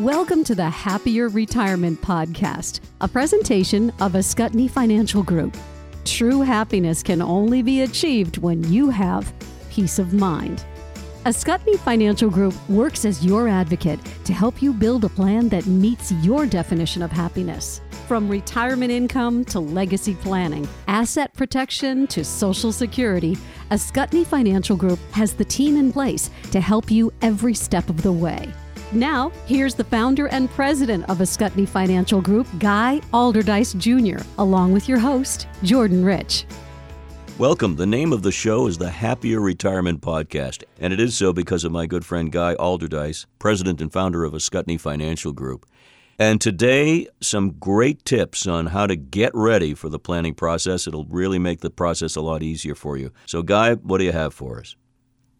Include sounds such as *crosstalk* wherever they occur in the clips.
Welcome to the Happier Retirement Podcast, a presentation of Ascutney Financial Group. True happiness can only be achieved when you have peace of mind. Ascutney Financial Group works as your advocate to help you build a plan that meets your definition of happiness. From retirement income to legacy planning, asset protection to social security, Ascutney Financial Group has the team in place to help you every step of the way. Now, here's the founder and president of Ascutney Financial Group, Guy Alderdice Jr., along with your host, Jordan Rich. Welcome. The name of the show is the Happier Retirement Podcast, and it is so because of my good friend Guy Alderdice, president and founder of Ascutney Financial Group. And today, some great tips on how to get ready for the planning process. It'll really make the process a lot easier for you. So, Guy, what do you have for us?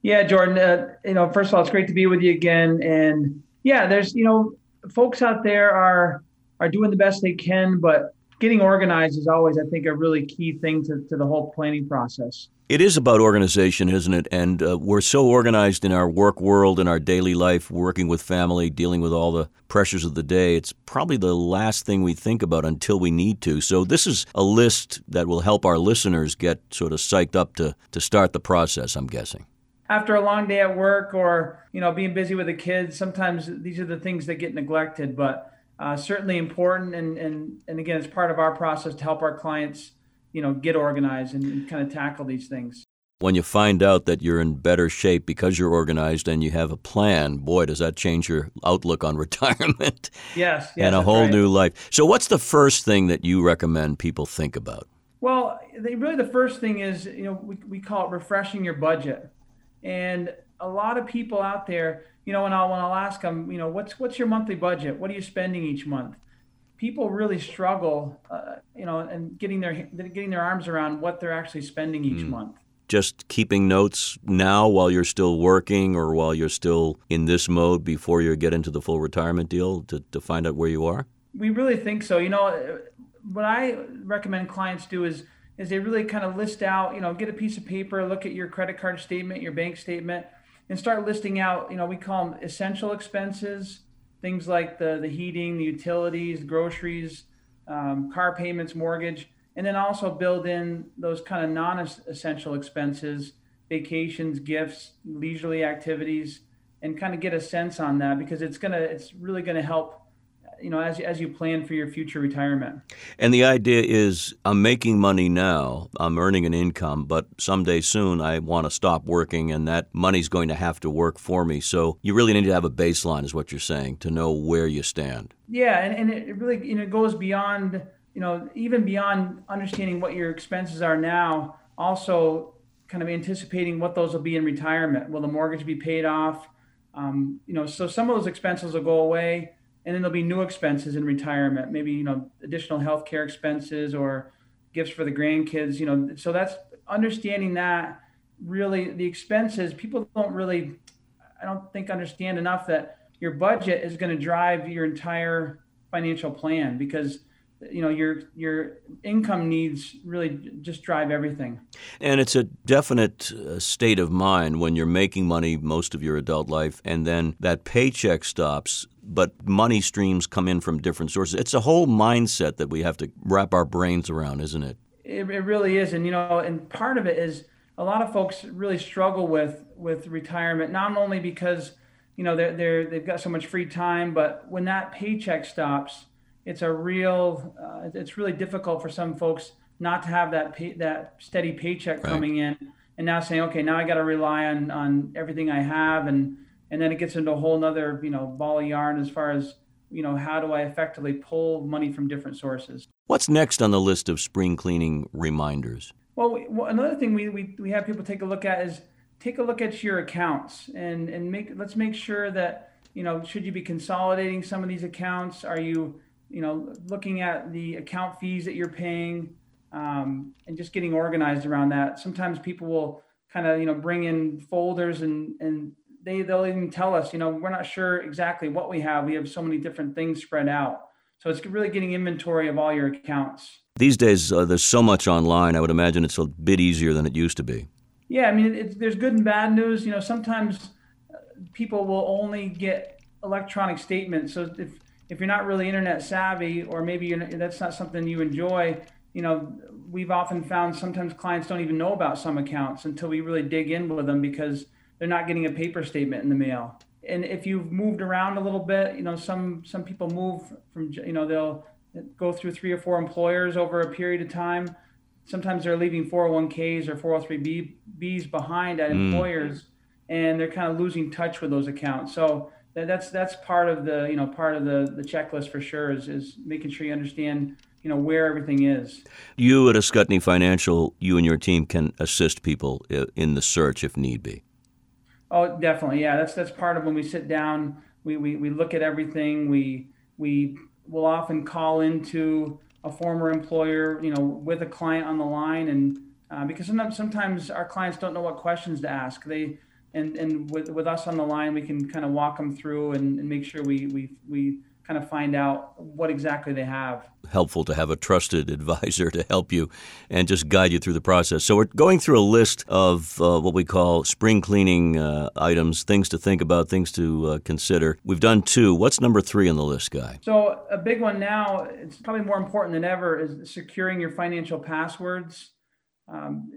Yeah, Jordan. Uh, you know, first of all, it's great to be with you again. And yeah, there's you know, folks out there are are doing the best they can, but getting organized is always, I think, a really key thing to, to the whole planning process. It is about organization, isn't it? And uh, we're so organized in our work world, in our daily life, working with family, dealing with all the pressures of the day. It's probably the last thing we think about until we need to. So, this is a list that will help our listeners get sort of psyched up to, to start the process, I'm guessing. After a long day at work or, you know, being busy with the kids, sometimes these are the things that get neglected, but uh, certainly important. And, and, and again, it's part of our process to help our clients you know get organized and, and kind of tackle these things when you find out that you're in better shape because you're organized and you have a plan, boy, does that change your outlook on *laughs* retirement. Yes, yes and a whole right. new life. So, what's the first thing that you recommend people think about? Well, they, really, the first thing is, you know, we, we call it refreshing your budget. And a lot of people out there, you know, when I'll, when I'll ask them, you know, what's, what's your monthly budget? What are you spending each month? people really struggle, uh, you know, and getting their getting their arms around what they're actually spending each mm. month. Just keeping notes now while you're still working or while you're still in this mode before you get into the full retirement deal to, to find out where you are? We really think so. You know, what I recommend clients do is is they really kind of list out, you know, get a piece of paper, look at your credit card statement, your bank statement, and start listing out, you know, we call them essential expenses, things like the, the heating, the utilities, groceries, um, car payments, mortgage, and then also build in those kind of non-essential expenses, vacations, gifts, leisurely activities, and kind of get a sense on that because it's gonna it's really gonna help you know, as, as you plan for your future retirement. And the idea is I'm making money now, I'm earning an income, but someday soon I want to stop working and that money's going to have to work for me. So you really need to have a baseline, is what you're saying, to know where you stand. Yeah, and, and it really you know, goes beyond, you know, even beyond understanding what your expenses are now, also kind of anticipating what those will be in retirement. Will the mortgage be paid off? Um, you know, so some of those expenses will go away and then there'll be new expenses in retirement maybe you know additional health care expenses or gifts for the grandkids you know. So that's understanding that really the expenses people don't really i don't think understand enough that your budget is going to drive your entire financial plan because you know your your income needs really just drive everything. And it's a definite uh, state of mind when you're making money most of your adult life and then that paycheck stops but money streams come in from different sources. It's a whole mindset that we have to wrap our brains around isn't it? It, it really is. And you know and part of it is a lot of folks really struggle with with retirement not only because you know they're, they're they've got so much free time but when that paycheck stops it's a real uh, it's really difficult for some folks not to have that pay, that steady paycheck right. coming in and now saying okay now i got to rely on on everything i have and and then it gets into a whole nother you know ball of yarn as far as you know how do i effectively pull money from different sources? What's next on the list of spring cleaning reminders? Well, we, well another thing we, we we have people take a look at is take a look at your accounts and and make let's make sure that you know should you be consolidating some of these accounts? Are you you know, looking at the account fees that you're paying um, and just getting organized around that. Sometimes people will kind of, you know, bring in folders and, and they, they'll even tell us, you know, we're not sure exactly what we have. We have so many different things spread out. So it's really getting inventory of all your accounts. These days, uh, there's so much online. I would imagine it's a bit easier than it used to be. Yeah, I mean, there's good and bad news. You know, sometimes uh, people will only get electronic statements. So if if you're not really internet savvy, or maybe that's not something you enjoy, you know, we've often found sometimes clients don't even know about some accounts until we really dig in with them because they're not getting a paper statement in the mail. And if you've moved around a little bit, you know, some some people move from, you know, they'll go through three or four employers over a period of time. Sometimes they're leaving 401ks or 403bs behind at mm. employers, and they're kind of losing touch with those accounts. So that's that's part of the you know part of the the checklist for sure is is making sure you understand you know where everything is. You at Ascutney Financial, you and your team can assist people in the search if need be. Oh, definitely, yeah. That's that's part of when we sit down. We we, we look at everything. We we will often call into a former employer, you know, with a client on the line, and uh, because sometimes sometimes our clients don't know what questions to ask. They and and with with us on the line, we can kind of walk them through and, and make sure we we we kind of find out what exactly they have. Helpful to have a trusted advisor to help you and just guide you through the process. So, we're going through a list of uh, what we call spring cleaning uh, items, things to think about, things to uh, consider. We've done two. What's number three on the list, Guy? So, a big one now, it's probably more important than ever, is securing your financial passwords. Um,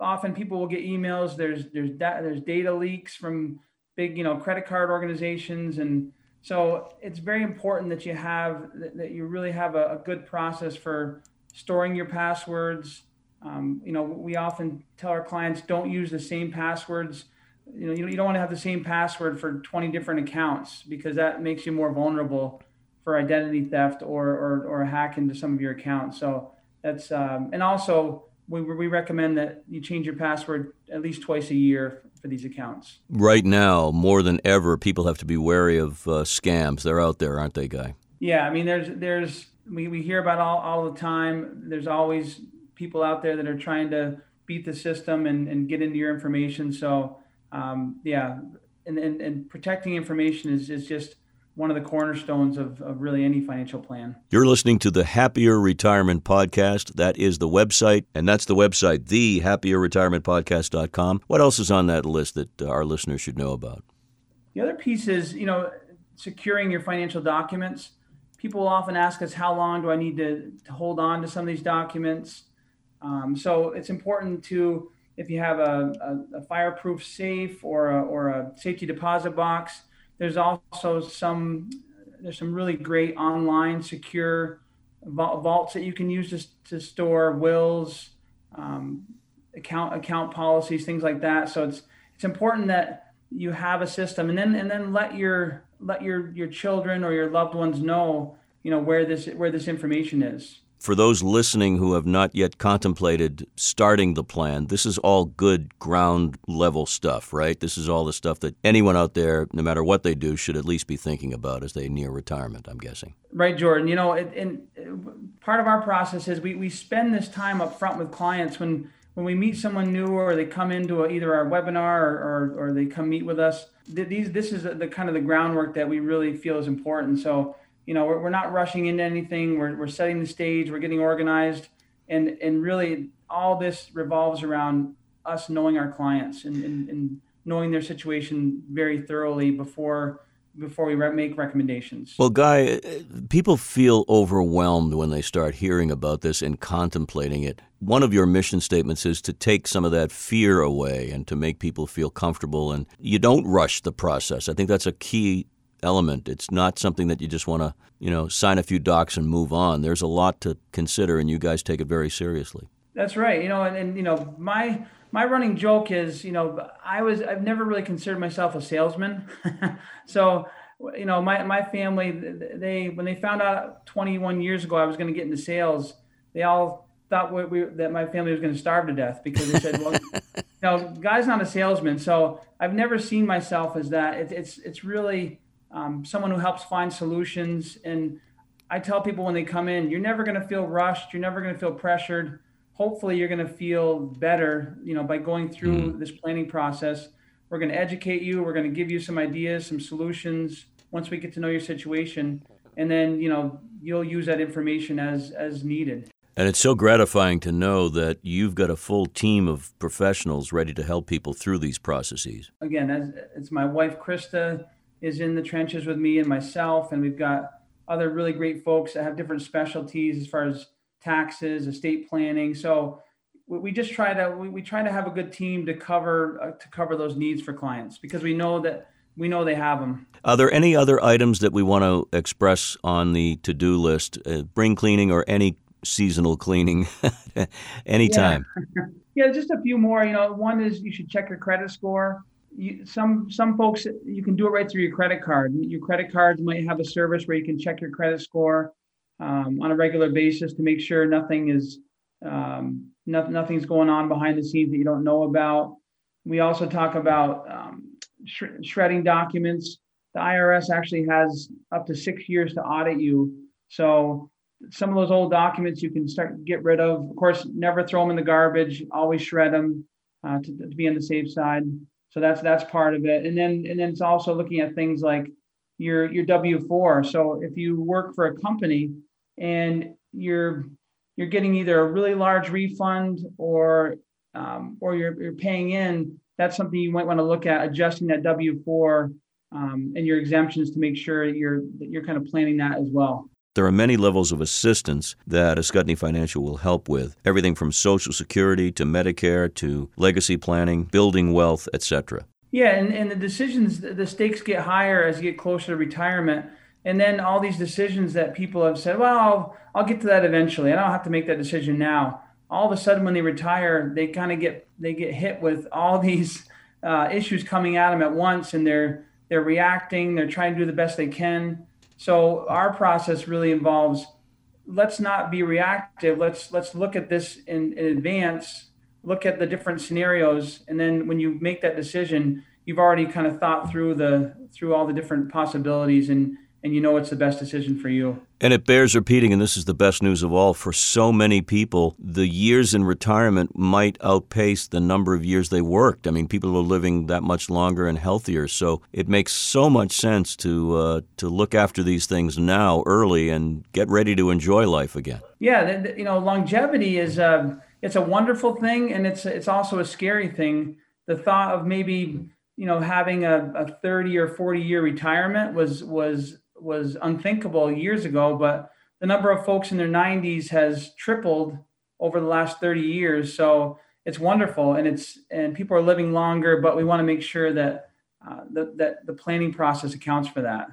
often people will get emails. There's there's da- there's data leaks from big you know credit card organizations and so it's very important that you have that you really have a, a good process for storing your passwords. Um, you know, we often tell our clients don't use the same passwords. You know, you, you don't want to have the same password for 20 different accounts because that makes you more vulnerable for identity theft or or, or a hack into some of your accounts. So that's um, and also we, we recommend that you change your password at least twice a year for these accounts. Right now, more than ever, people have to be wary of uh, scams. They're out there, aren't they, Guy? Yeah, I mean, there's there's we, we hear about all, all the time. There's always people out there that are trying to beat the system and, and get into your information. So um, yeah, and, and, and protecting information is, is just one of the cornerstones of, of really any financial plan. You're listening to the Happier Retirement Podcast. That is the website, and that's the website, thehappierretirementpodcast.com. What else is on that list that our listeners should know about? The other piece is, you know, securing your financial documents. People often ask us, how long do I need to, to hold on to some of these documents? Um, so it's important to, if you have a, a, a fireproof safe or a, or a safety deposit box, there's also some there's some really great online secure vaults that you can use to, to store wills, um, account account policies, things like that. So it's it's important that you have a system, and then and then let your let your your children or your loved ones know you know where this where this information is for those listening who have not yet contemplated starting the plan, this is all good ground level stuff, right? This is all the stuff that anyone out there, no matter what they do, should at least be thinking about as they near retirement, I'm guessing. Right, Jordan. You know, and uh, part of our process is we, we spend this time up front with clients when when we meet someone new or they come into a, either our webinar or, or, or, they come meet with us. These this is the kind of the groundwork that we really feel is important. So you know, we're, we're not rushing into anything. We're, we're setting the stage. We're getting organized, and and really all this revolves around us knowing our clients and, and, and knowing their situation very thoroughly before before we make recommendations. Well, Guy, uh, people feel overwhelmed when they start hearing about this and contemplating it. One of your mission statements is to take some of that fear away and to make people feel comfortable. And you don't rush the process. I think that's a key element. It's not something that you just want to, you know, sign a few docs and move on. There's a lot to consider, and you guys take it very seriously. That's right. You know, and, and you know, my my running joke is, you know, I was I've never really considered myself a salesman. *laughs* so, you know, my my family they when they found out 21 years ago I was going to get into sales, they all thought we, we, that my family was going to starve to death because they said, well, *laughs* you know, guy's not a salesman. So I've never seen myself as that. It, it's it's really um, someone who helps find solutions. And I tell people when they come in, you're never going to feel rushed. You're never going to feel pressured. Hopefully, you're going to feel better, you know, by going through mm. this planning process. We're going to educate you. We're going to give you some ideas, some solutions once we get to know your situation, and then you know you'll use that information as as needed. And it's so gratifying to know that you've got a full team of professionals ready to help people through these processes. Again, as, it's my wife, Krista, is in the trenches with me and myself, and we've got other really great folks that have different specialties as far as taxes, estate planning. So we just try to we, we try to have a good team to cover uh, to cover those needs for clients because we know that we know they have them. Are there any other items that we want to express on the to-do list? Uh, bring cleaning or any seasonal cleaning *laughs* anytime. Yeah. *laughs* yeah, just a few more. You know, one is you should check your credit score. You, some some folks you can do it right through your credit card. Your credit cards might have a service where you can check your credit score um, on a regular basis to make sure nothing is um, no, nothing's going on behind the scenes that you don't know about. We also talk about um, sh- shredding documents. The IRS actually has up to six years to audit you. So some of those old documents you can start get rid of. Of course, never throw them in the garbage. Always shred them uh, to, to be on the safe side. So that's that's part of it. And then and then it's also looking at things like your your W four. So if you work for a company and you're you're getting either a really large refund or um, or you're, you're paying in, that's something you might want to look at adjusting that W four um, and your exemptions to make sure that you're that you're kind of planning that as well. There are many levels of assistance that Ascutney Financial will help with, everything from Social Security to Medicare to legacy planning, building wealth, etc. Yeah, and, and the decisions, the stakes get higher as you get closer to retirement. And then all these decisions that people have said, well, I'll, I'll get to that eventually. I don't have to make that decision now. All of a sudden, when they retire, they kind of get they get hit with all *laughs* these uh, issues coming at them at once, and they're they're reacting. They're trying to do the best they can so our process really involves let's not be reactive. Let's let's look at this in, in advance, look at the different scenarios, and then when you make that decision, you've already kind of thought through the through all the different possibilities and and you know it's the best decision for you. And it bears repeating, and this is the best news of all for so many people, the years in retirement might outpace the number of years they worked. I mean, people are living that much longer and healthier. So it makes so much sense to uh, to look after these things now, early, and get ready to enjoy life again. Yeah, you know, longevity is a uh, it's a wonderful thing, and it's it's also a scary thing. The thought of maybe you know having a, a 30 or 40 year retirement was was was unthinkable years ago, but the number of folks in their 90s has tripled over the last 30 years. So it's wonderful, and it's and people are living longer, but we want to make sure that uh, that, that the planning process accounts for that.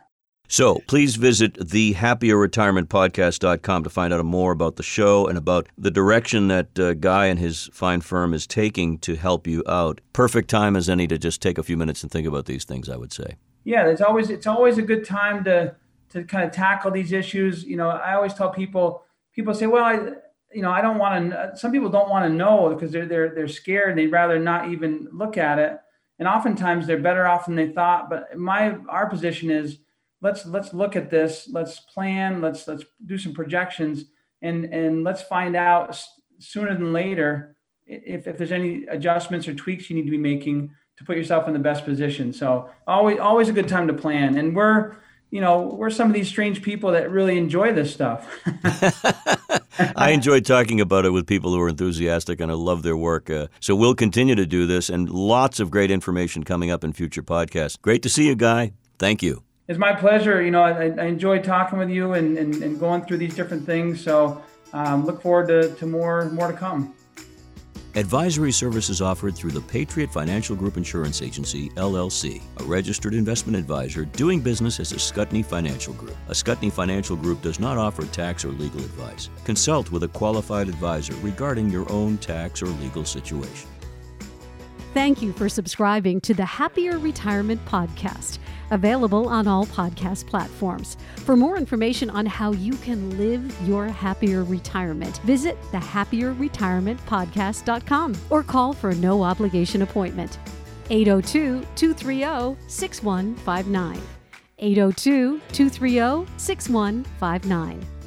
So please visit thehappierretirementpodcast.com to find out more about the show and about the direction that uh, Guy and his fine firm is taking to help you out. Perfect time as any to just take a few minutes and think about these things, I would say. Yeah, it's always it's always a good time to to kind of tackle these issues. You know, I always tell people, people say, well, I, you know, I don't want to, some people don't want to know because they're, they're, they're scared. They'd rather not even look at it. And oftentimes they're better off than they thought. But my, our position is let's, let's look at this. Let's plan, let's, let's do some projections and, and let's find out sooner than later if, if there's any adjustments or tweaks you need to be making to put yourself in the best position. So always, always a good time to plan. And we're, you know, we're some of these strange people that really enjoy this stuff. *laughs* I enjoy talking about it with people who are enthusiastic and I love their work. Uh, so we'll continue to do this and lots of great information coming up in future podcasts. Great to see you, Guy. Thank you. It's my pleasure. You know, I, I enjoy talking with you and, and, and, going through these different things. So um, look forward to, to more more to come. Advisory services offered through the Patriot Financial Group Insurance Agency, LLC, a registered investment advisor doing business as Ascutney Financial Group. Ascutney Financial Group does not offer tax or legal advice. Consult with a qualified advisor regarding your own tax or legal situation. Thank you for subscribing to the Happier Retirement Podcast, available on all podcast platforms. For more information on how you can live your happier retirement, visit thehappierretirementpodcast.com or call for a no obligation appointment. 802 230 6159. 802 230 6159.